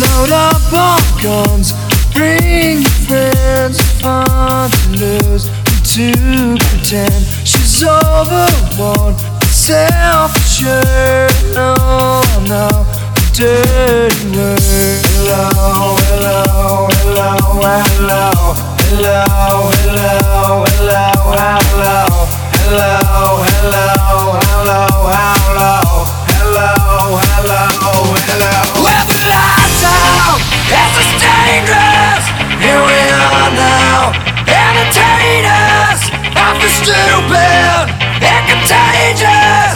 Load up on guns, bring your friends. Fun to lose to pretend she's overwhelmed, self-assured. No, no, dirty word. Hello, hello, hello, hello, hello, hello, stupid and contagious.